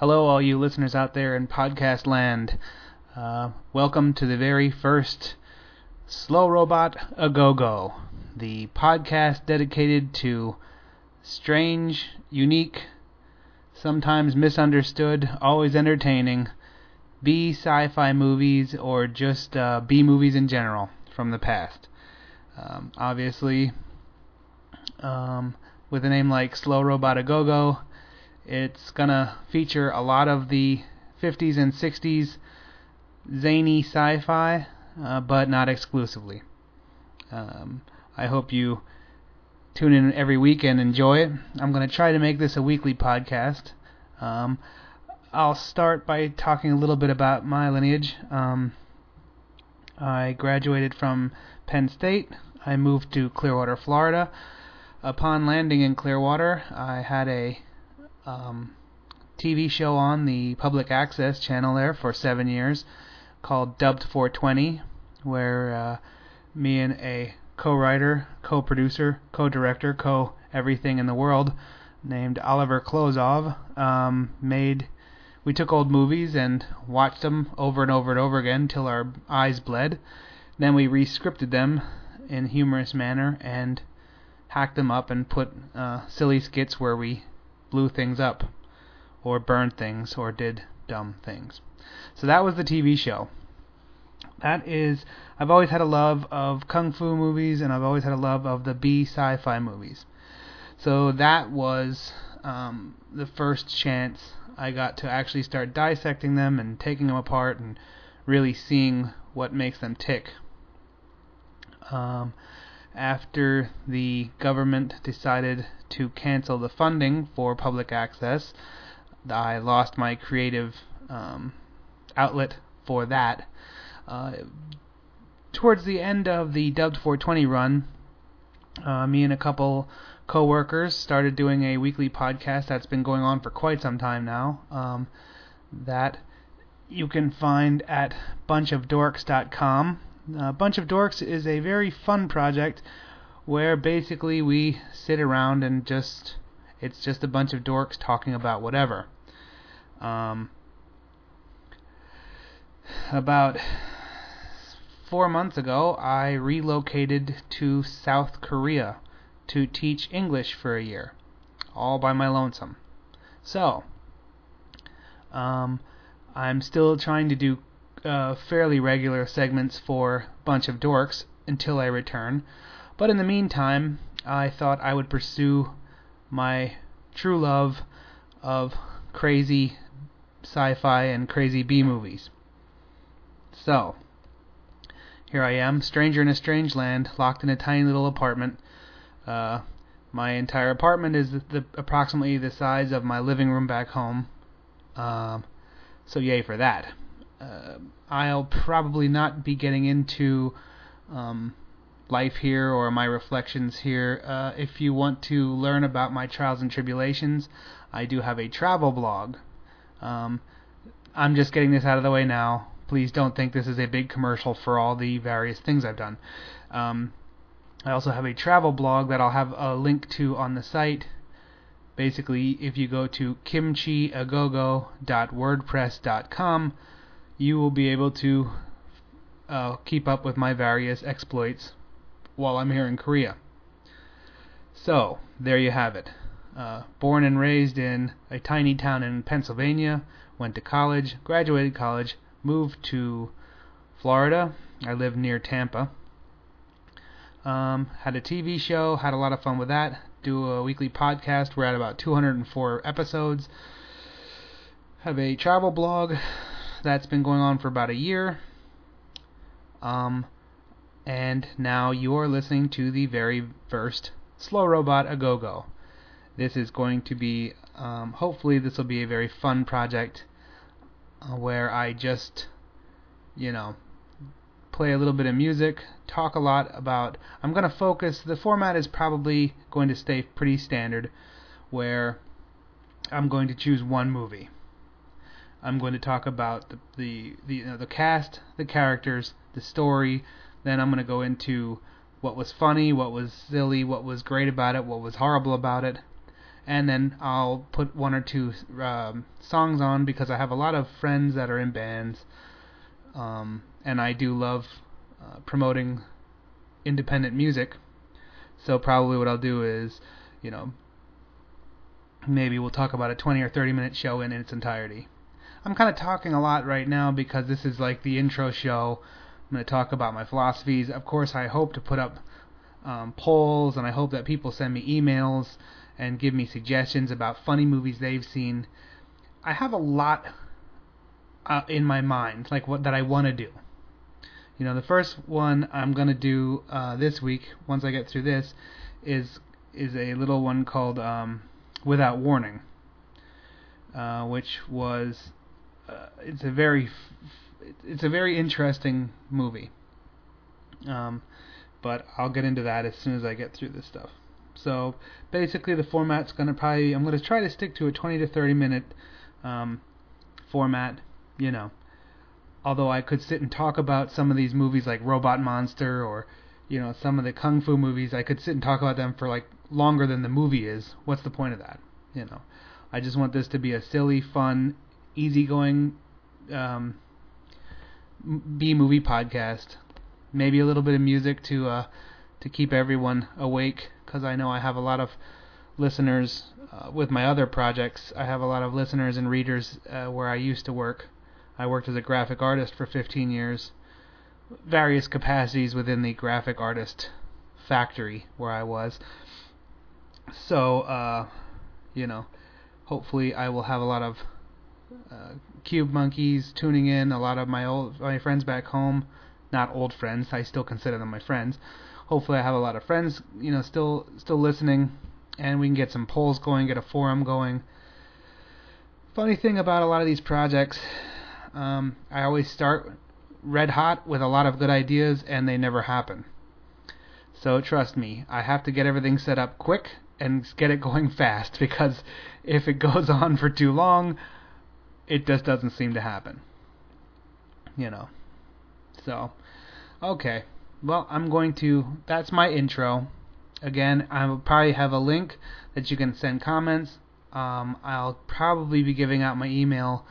Hello, all you listeners out there in podcast land. Uh, welcome to the very first Slow Robot A Go Go, the podcast dedicated to strange, unique, sometimes misunderstood, always entertaining B sci fi movies or just uh, B movies in general from the past. Um, obviously, um, with a name like Slow Robot A Go Go, it's gonna feature a lot of the 50s and 60s zany sci-fi, uh, but not exclusively. Um, I hope you tune in every week and enjoy it. I'm gonna try to make this a weekly podcast. Um, I'll start by talking a little bit about my lineage. Um, I graduated from Penn State. I moved to Clearwater, Florida. Upon landing in Clearwater, I had a um, TV show on the public access channel there for seven years called Dubbed 420, where uh, me and a co-writer, co-producer, co-director, co-everything in the world named Oliver Klozov um, made. We took old movies and watched them over and over and over again till our eyes bled. Then we re-scripted them in humorous manner and hacked them up and put uh, silly skits where we blew things up, or burned things, or did dumb things. So that was the TV show. That is, I've always had a love of kung fu movies, and I've always had a love of the B sci-fi movies. So that was um, the first chance I got to actually start dissecting them and taking them apart and really seeing what makes them tick. Um, after the government decided to cancel the funding for public access, I lost my creative um, outlet for that. Uh, towards the end of the Dubbed 420 run, uh, me and a couple co-workers started doing a weekly podcast that's been going on for quite some time now. Um, that you can find at bunchofdorks.com. Uh, Bunch of Dorks is a very fun project where basically we sit around and just it's just a bunch of dorks talking about whatever. Um, about four months ago, I relocated to South Korea to teach English for a year, all by my lonesome. So, um, I'm still trying to do uh, fairly regular segments for Bunch of Dorks until I return. But in the meantime, I thought I would pursue my true love of crazy sci-fi and crazy B movies. So, here I am, stranger in a strange land, locked in a tiny little apartment. Uh, my entire apartment is the, the, approximately the size of my living room back home. Um, so yay for that. Uh, I'll probably not be getting into um, life here or my reflections here. Uh, if you want to learn about my trials and tribulations, I do have a travel blog. Um, I'm just getting this out of the way now. Please don't think this is a big commercial for all the various things I've done. Um, I also have a travel blog that I'll have a link to on the site. Basically, if you go to kimchiagogo.wordpress.com, you will be able to uh, keep up with my various exploits while I'm here in Korea. So, there you have it. Uh, born and raised in a tiny town in Pennsylvania, went to college, graduated college, moved to Florida. I live near Tampa. Um, had a TV show, had a lot of fun with that. Do a weekly podcast. We're at about 204 episodes. Have a travel blog that's been going on for about a year. Um, and now you're listening to the very first Slow Robot A Go Go. This is going to be, um, hopefully, this will be a very fun project. uh, where I just, you know, play a little bit of music, talk a lot about. I'm going to focus. The format is probably going to stay pretty standard, where I'm going to choose one movie. I'm going to talk about the the the, you know, the cast, the characters, the story. Then I'm going to go into what was funny, what was silly, what was great about it, what was horrible about it, and then I'll put one or two um, songs on because I have a lot of friends that are in bands, um, and I do love uh, promoting independent music. So probably what I'll do is, you know, maybe we'll talk about a 20 or 30 minute show in its entirety. I'm kind of talking a lot right now because this is like the intro show. I'm going to talk about my philosophies. Of course, I hope to put up um, polls, and I hope that people send me emails and give me suggestions about funny movies they've seen. I have a lot uh, in my mind, like what that I want to do. You know, the first one I'm gonna do uh, this week, once I get through this, is is a little one called um, Without Warning, uh, which was uh, it's a very it's a very interesting movie. Um, but I'll get into that as soon as I get through this stuff. So basically, the format's gonna probably I'm gonna try to stick to a 20 to 30 minute um, format. You know, although I could sit and talk about some of these movies like Robot Monster or you know some of the kung fu movies, I could sit and talk about them for like longer than the movie is. What's the point of that? You know, I just want this to be a silly, fun, easygoing um, B movie podcast. Maybe a little bit of music to uh, to keep everyone awake because I know I have a lot of listeners uh, with my other projects. I have a lot of listeners and readers uh, where I used to work. I worked as a graphic artist for 15 years, various capacities within the graphic artist factory where I was. So, uh, you know, hopefully I will have a lot of uh, Cube Monkeys tuning in, a lot of my old my friends back home, not old friends, I still consider them my friends. Hopefully I have a lot of friends, you know, still still listening and we can get some polls going, get a forum going. Funny thing about a lot of these projects um, I always start red hot with a lot of good ideas, and they never happen. So trust me, I have to get everything set up quick and get it going fast because if it goes on for too long, it just doesn't seem to happen. You know. So, okay. Well, I'm going to. That's my intro. Again, I will probably have a link that you can send comments. Um, I'll probably be giving out my email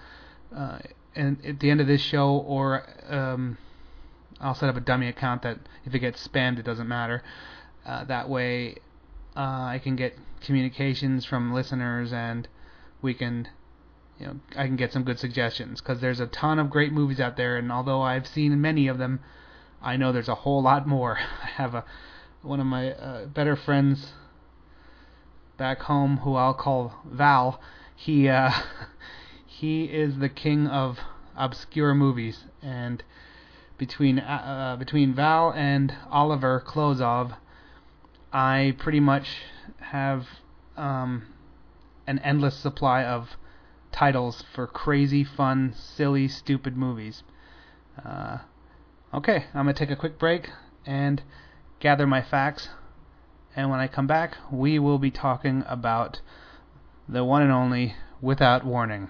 uh, and at the end of this show, or um, I'll set up a dummy account that if it gets spammed, it doesn't matter. Uh, that way, uh, I can get communications from listeners, and we can, you know, I can get some good suggestions because there's a ton of great movies out there, and although I've seen many of them, I know there's a whole lot more. I have a one of my uh, better friends back home who I'll call Val. He uh, he is the king of obscure movies, and between uh, uh, between Val and Oliver Klozov, I pretty much have um, an endless supply of titles for crazy, fun, silly, stupid movies. Uh, okay, I'm gonna take a quick break and gather my facts, and when I come back, we will be talking about the one and only Without Warning.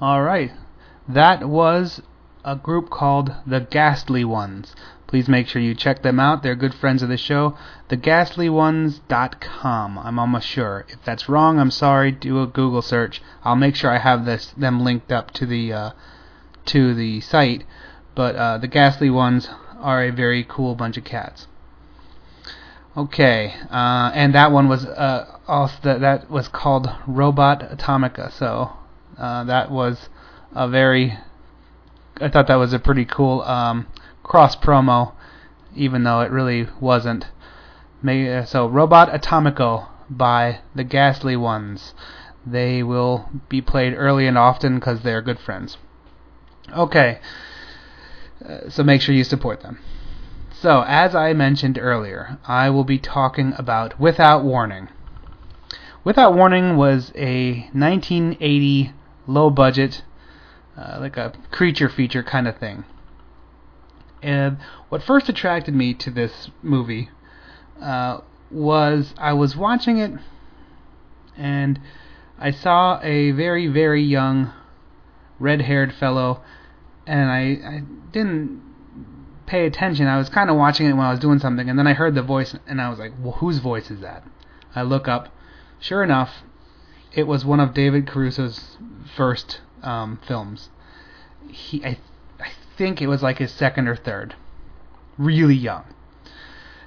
All right. That was a group called The Ghastly Ones. Please make sure you check them out. They're good friends of the show. TheGhastlyOnes.com. I'm almost sure. If that's wrong, I'm sorry. Do a Google search. I'll make sure I have this them linked up to the uh, to the site. But uh, the Ghastly Ones are a very cool bunch of cats. Okay, uh, and that one was uh, also that that was called Robot Atomica. So uh, that was a very I thought that was a pretty cool um, cross promo, even though it really wasn't. So Robot Atomico by the Ghastly Ones. They will be played early and often because they're good friends. Okay, uh, so make sure you support them. So, as I mentioned earlier, I will be talking about Without Warning. Without Warning was a 1980 low budget, uh, like a creature feature kind of thing. And what first attracted me to this movie uh, was I was watching it and I saw a very, very young red haired fellow, and I, I didn't pay attention. I was kind of watching it when I was doing something, and then I heard the voice, and I was like, well, whose voice is that? I look up. Sure enough, it was one of David Caruso's first um, films. He, I, I think it was like his second or third. Really young.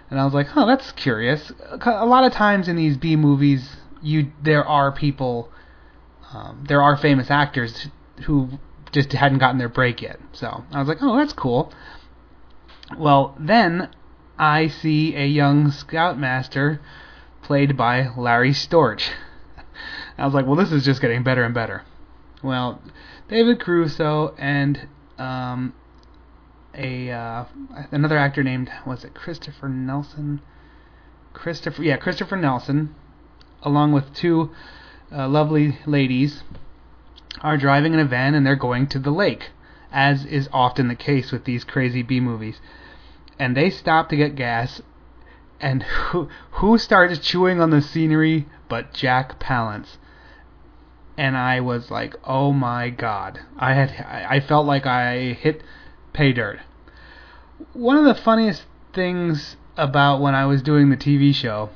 And I was like, oh, that's curious. A lot of times in these B movies, you there are people, um, there are famous actors who just hadn't gotten their break yet. So I was like, oh, that's cool. Well, then I see a young scoutmaster played by Larry Storch. I was like, well, this is just getting better and better. Well, David Caruso and um, a uh, another actor named was it Christopher Nelson? Christopher, yeah, Christopher Nelson, along with two uh, lovely ladies, are driving in a van and they're going to the lake, as is often the case with these crazy B movies. And they stop to get gas, and who who starts chewing on the scenery but Jack Palance? And I was like, oh my god! I had I felt like I hit pay dirt. One of the funniest things about when I was doing the TV show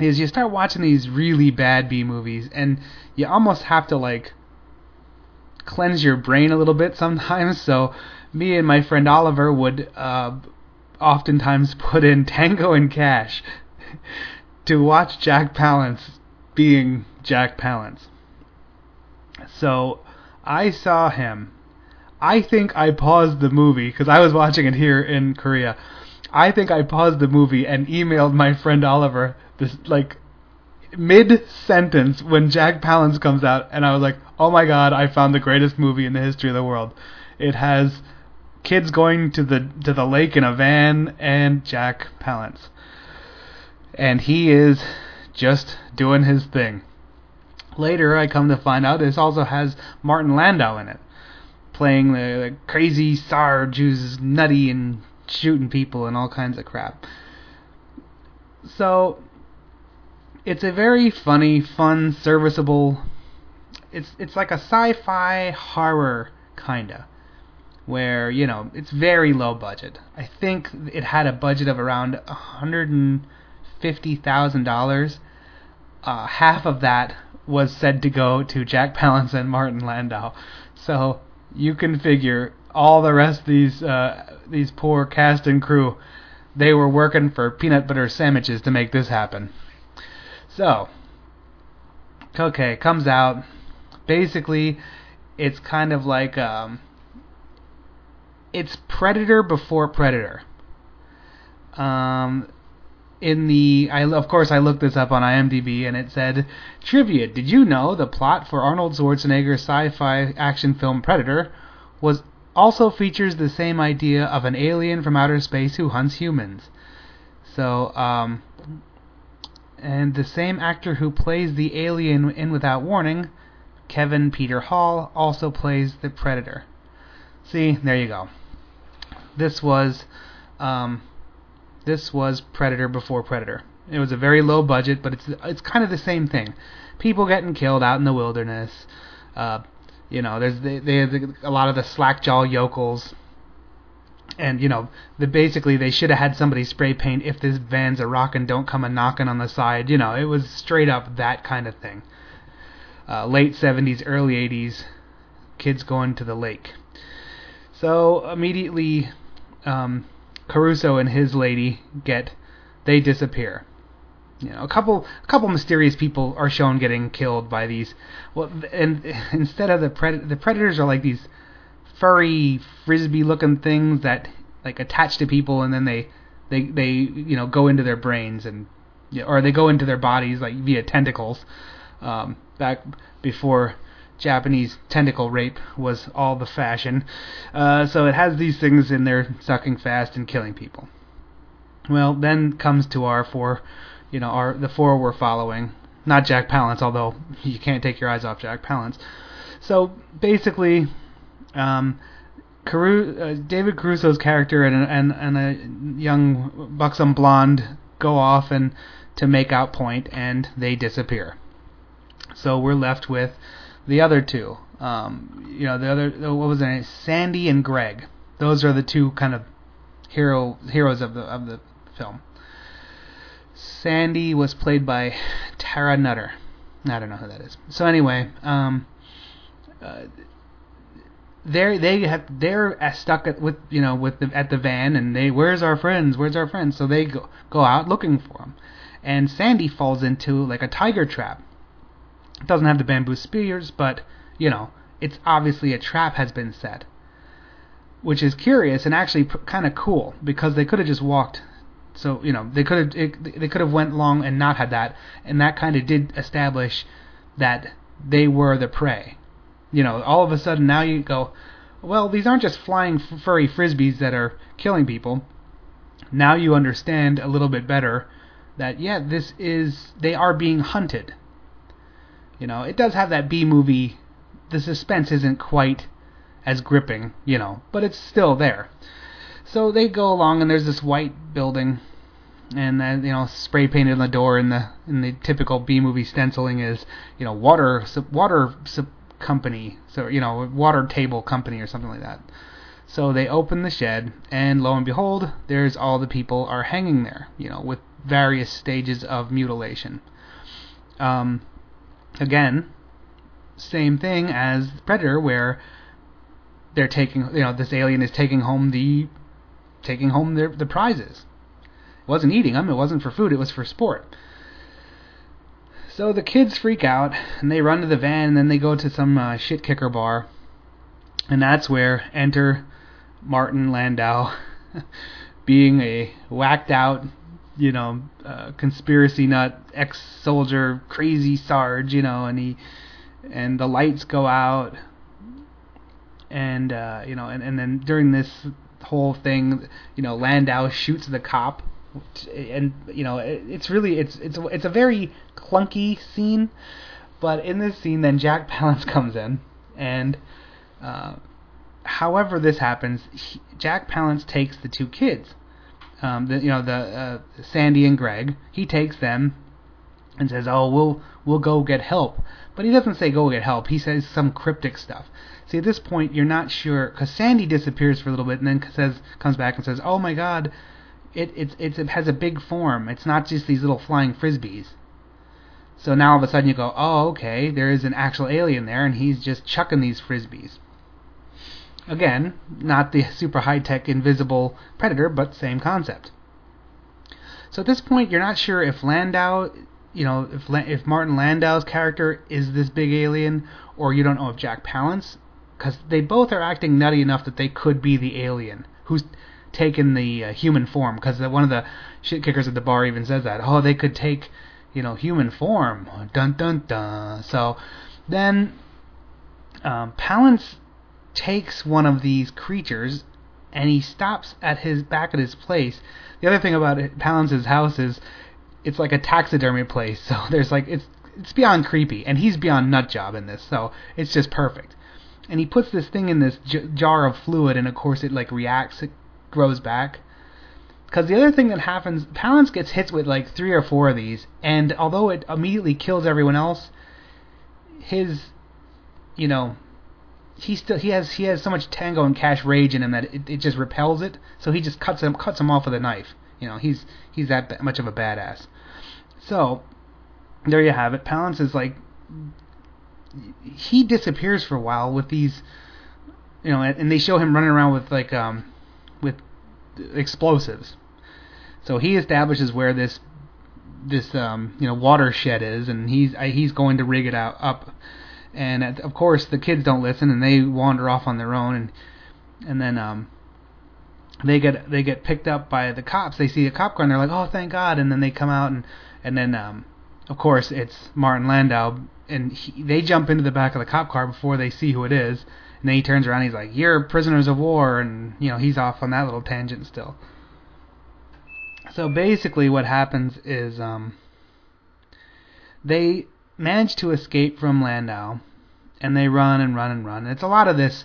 is you start watching these really bad B movies and you almost have to like cleanse your brain a little bit sometimes. So me and my friend Oliver would uh, oftentimes put in Tango and Cash to watch Jack Palance being Jack Palance. So I saw him. I think I paused the movie because I was watching it here in Korea. I think I paused the movie and emailed my friend Oliver this like mid sentence when Jack Palance comes out, and I was like, "Oh my god, I found the greatest movie in the history of the world." It has kids going to the to the lake in a van and Jack Palance, and he is just doing his thing. Later, I come to find out this also has Martin Landau in it, playing the, the crazy Sarge who's nutty and shooting people and all kinds of crap. So it's a very funny, fun, serviceable. It's it's like a sci-fi horror kinda, where you know it's very low budget. I think it had a budget of around a hundred and fifty thousand dollars. Uh, half of that was said to go to Jack Palance and Martin Landau, so you can figure all the rest of these uh, these poor cast and crew, they were working for peanut butter sandwiches to make this happen. So, okay, comes out. Basically, it's kind of like um, it's Predator before Predator. Um, in the, I of course I looked this up on IMDb and it said trivia. Did you know the plot for Arnold Schwarzenegger's sci-fi action film Predator was also features the same idea of an alien from outer space who hunts humans? So, um, and the same actor who plays the alien in Without Warning, Kevin Peter Hall, also plays the Predator. See, there you go. This was, um, this was Predator before Predator. It was a very low budget, but it's it's kind of the same thing. People getting killed out in the wilderness, uh, You know, there's they, they have the, a lot of the slackjaw yokels, and you know, the basically they should have had somebody spray paint if this van's a rockin', don't come a knockin' on the side. You know, it was straight up that kind of thing. Uh, late 70s, early 80s, kids going to the lake. So immediately, um, Caruso and his lady get they disappear. You know, a couple a couple mysterious people are shown getting killed by these. Well, and instead of the pred- the predators are like these furry frisbee looking things that like attach to people and then they they they you know go into their brains and or they go into their bodies like via tentacles. Um, back before Japanese tentacle rape was all the fashion. Uh, so it has these things in there sucking fast and killing people. Well, then comes to our four, you know, our the four we're following. Not Jack Palance, although you can't take your eyes off Jack Palance. So basically, um, Caru- uh, David Caruso's character and, and and a young buxom blonde go off and to make out point, and they disappear. So we're left with the other two. Um, you know, the other what was it? Sandy and Greg. Those are the two kind of hero heroes of the of the film. Sandy was played by Tarah Nutter. I don't know who that is. So anyway, um, uh, they they have they're stuck at, with you know with the, at the van and they where's our friends where's our friends so they go go out looking for them and Sandy falls into like a tiger trap it doesn't have the bamboo spears, but, you know, it's obviously a trap has been set. Which is curious and actually p- kind of cool because they could have just walked. So you know they could have they could have went long and not had that, and that kind of did establish that they were the prey. You know, all of a sudden now you go, well, these aren't just flying f- furry frisbees that are killing people. Now you understand a little bit better that yeah, this is they are being hunted. You know, it does have that B movie. The suspense isn't quite as gripping, you know, but it's still there. So they go along, and there's this white building, and then you know, spray painted on the door in the in the typical B movie stenciling is you know water water company, so you know water table company or something like that. So they open the shed, and lo and behold, there's all the people are hanging there, you know, with various stages of mutilation. Um, again, same thing as Predator, where they're taking, you know, this alien is taking home the, taking home the the prizes. It wasn't eating them. It wasn't for food. It was for sport. So the kids freak out and they run to the van and then they go to some uh, shit kicker bar, and that's where enter Martin Landau, being a whacked out you know, uh, conspiracy nut, ex-soldier, crazy Sarge, you know, and he, and the lights go out, and uh, you know, and and then during this whole thing, you know, Landau shoots the cop, and you know, it, it's really it's it's it's a very clunky scene, but in this scene, then Jack Palance comes in, and uh, however this happens, he, Jack Palance takes the two kids um, the, you know the uh, Sandy and Greg. He takes them and says, "Oh, we'll we'll go get help." But he doesn't say go get help. He says some cryptic stuff. See, at this point, you're not sure because Sandy disappears for a little bit and then says comes back and says, "Oh my God, it it's, it's it has a big form. It's not just these little flying frisbees." So now all of a sudden you go, "Oh, okay, there is an actual alien there, and he's just chucking these frisbees." Again, not the super high tech invisible predator, but same concept. So at this point, you're not sure if Landau, you know, if if Martin Landau's character is this big alien, or you don't know if Jack Palance, because they both are acting nutty enough that they could be the alien who's taken the uh, human form. Because one of the shit kickers at the bar even says that. Oh, they could take, you know, human form. Dun dun dun. So then um, Palance takes one of these creatures and he stops at his back at his place. The other thing about Palance's house is it's like a taxidermy place, so there's like it's it's beyond creepy, and he's beyond nut job in this, so it's just perfect. And he puts this thing in this j- jar of fluid, and of course it like reacts, it grows back. Because the other thing that happens, Palance gets hit with like three or four of these, and although it immediately kills everyone else, his, you know, he still he has he has so much Tango and Cash rage in him that it, it just repels it. So he just cuts him cuts him off with a knife. You know, he's he's that much of a badass. So there you have it. Palance is like he disappears for a while with these, you know, and, and they show him running around with like um with explosives. So he establishes where this this um you know watershed is, and he's he's going to rig it out up and at, of course the kids don't listen and they wander off on their own and and then um they get they get picked up by the cops. They see a cop car and they're like oh thank god and then they come out and and then um of course it's Martin Landau and he, they jump into the back of the cop car before they see who it is and then he turns around and he's like you're prisoners of war and you know he's off on that little tangent still. So basically what happens is um they manage to escape from Landau, and they run and run and run. And it's a lot of this.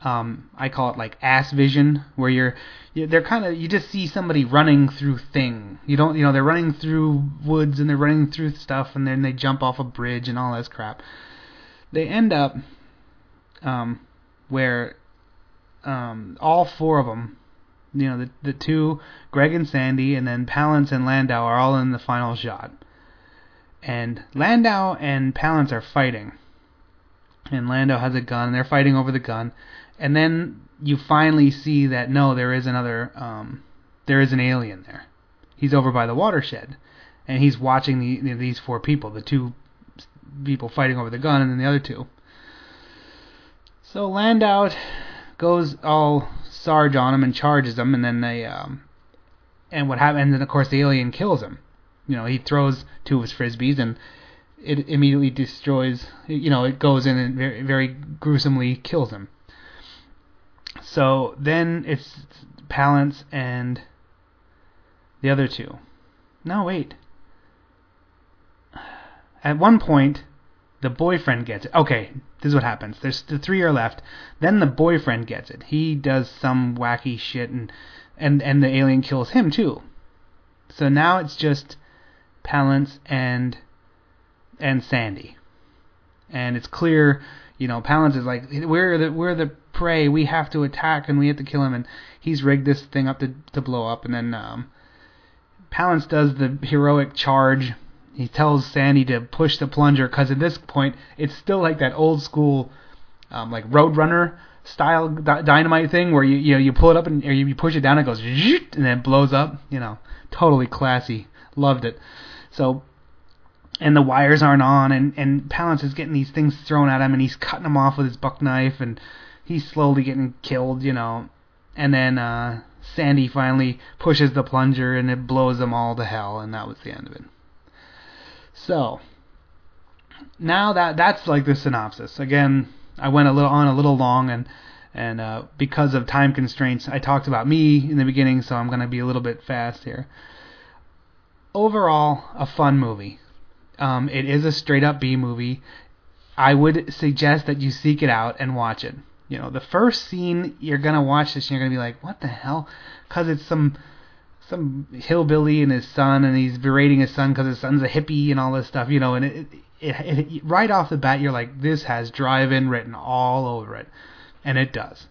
Um, I call it like ass vision, where you're, they're kind of you just see somebody running through thing. You don't, you know, they're running through woods and they're running through stuff, and then they jump off a bridge and all this crap. They end up um, where um, all four of them, you know, the the two, Greg and Sandy, and then Palance and Landau are all in the final shot and Landau and Palance are fighting. And Landau has a gun, and they're fighting over the gun. And then you finally see that no, there is another, um, there is an alien there. He's over by the watershed, and he's watching the, these four people, the two people fighting over the gun, and then the other two. So Landau goes all Sarge on him and charges him, and then they, um, and what happens? And of course the alien kills him you know, he throws two of his frisbees and it immediately destroys. You know, it goes in and very, very gruesomely kills him. So then it's Palance and the other two. No, wait. At one point, the boyfriend gets it. Okay, this is what happens. There's the three are left. Then the boyfriend gets it. He does some wacky shit, and and and the alien kills him too. So now it's just Palance and and Sandy. And it's clear, you know, Palance is like, we're the we're the prey. We have to attack and we have to kill him. And he's rigged this thing up to to blow up. And then um, Palance does the heroic charge. He tells Sandy to push the plunger because at this point it's still like that old school, um, like Roadrunner style dynamite thing where you you know you pull it up and or you push it down and it goes and then it blows up. You know, totally classy. Loved it. So and the wires aren't on and and Palance is getting these things thrown at him and he's cutting them off with his buck knife and he's slowly getting killed, you know. And then uh Sandy finally pushes the plunger and it blows them all to hell and that was the end of it. So now that that's like the synopsis. Again, I went a little on a little long and and uh, because of time constraints, I talked about me in the beginning, so I'm going to be a little bit fast here overall a fun movie. Um, it is a straight up B movie. I would suggest that you seek it out and watch it. You know, the first scene you're gonna watch this and you're gonna be like, "What the hell?" Because it's some some hillbilly and his son, and he's berating his son because his son's a hippie and all this stuff. You know, and it, it, it, it right off the bat you're like, "This has drive-in written all over it," and it does.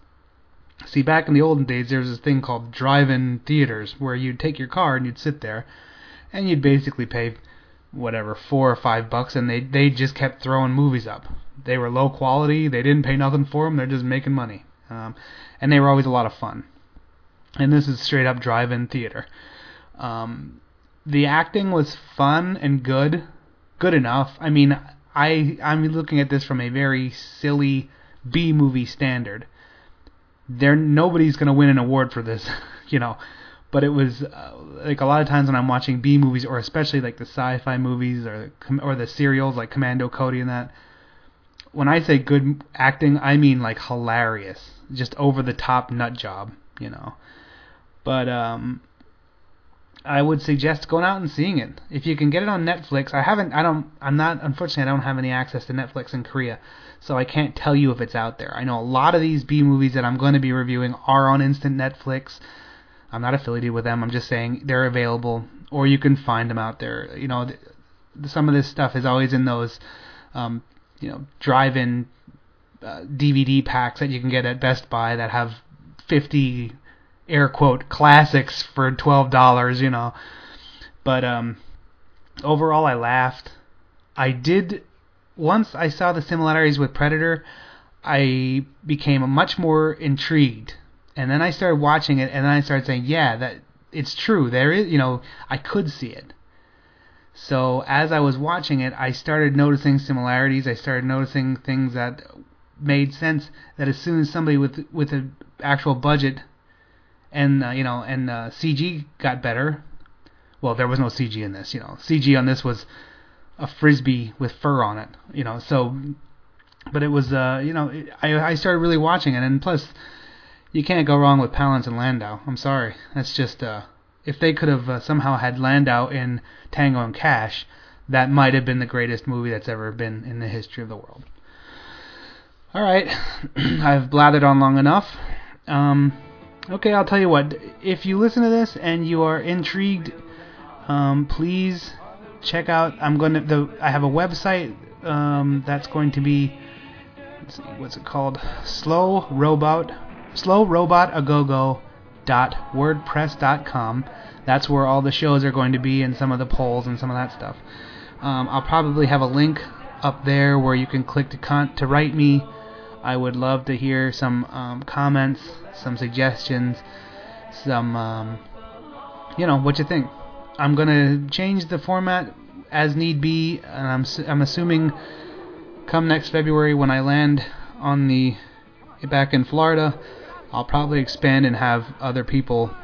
See, back in the olden days, there was this thing called drive-in theaters where you'd take your car and you'd sit there and you'd basically pay whatever four or five bucks, and they they just kept throwing movies up. They were low quality. They didn't pay nothing for them. They're just making money, um, and they were always a lot of fun. And this is straight up drive-in theater. Um, the acting was fun and good, good enough. I mean, I I'm looking at this from a very silly B movie standard. There nobody's gonna win an award for this, you know but it was uh, like a lot of times when I'm watching B movies or especially like the sci-fi movies or or the serials like Commando Cody and that. When I say good acting, I mean like hilarious, just over the top nut job, you know. But um, I would suggest going out and seeing it if you can get it on Netflix. I haven't, I don't, I'm not, unfortunately, I don't have any access to Netflix in Korea, so I can't tell you if it's out there. I know a lot of these B movies that I'm going to be reviewing are on Instant Netflix. I'm not affiliated with them. I'm just saying they're available, or you can find them out there. You know, th- some of this stuff is always in those, um, you know, drive-in uh, DVD packs that you can get at Best Buy that have 50 air quote classics for twelve dollars, you know. But um, overall, I laughed. I did once I saw the similarities with Predator. I became much more intrigued, and then I started watching it, and then I started saying, "Yeah, that it's true. There is, you know, I could see it." So as I was watching it, I started noticing similarities. I started noticing things that made sense. That as soon as somebody with with an actual budget and uh, you know and uh, CG got better. Well, there was no CG in this. You know, CG on this was a frisbee with fur on it. You know, so but it was uh you know I I started really watching it, and plus you can't go wrong with Palance and Landau. I'm sorry, that's just uh if they could have uh, somehow had Landau in Tango and Cash, that might have been the greatest movie that's ever been in the history of the world. All right, I've blathered on long enough. Um, okay, I'll tell you what. If you listen to this and you are intrigued, um, please check out. I'm going to. The I have a website um, that's going to be. What's it called? Slow Robot. Slow Robot Agogo wordpress.com. That's where all the shows are going to be and some of the polls and some of that stuff. Um, I'll probably have a link up there where you can click to con- to write me. I would love to hear some um, comments, some suggestions, some um, you know what you think. I'm gonna change the format as need be, and I'm I'm assuming come next February when I land on the back in Florida I'll probably expand and have other people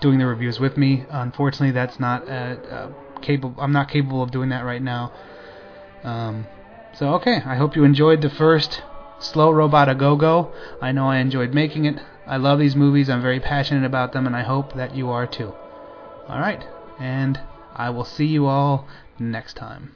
doing the reviews with me. Unfortunately, that's not uh, uh, capable. I'm not capable of doing that right now. Um, so okay, I hope you enjoyed the first Slow Robot A Go Go. I know I enjoyed making it. I love these movies. I'm very passionate about them, and I hope that you are too. All right, and I will see you all next time.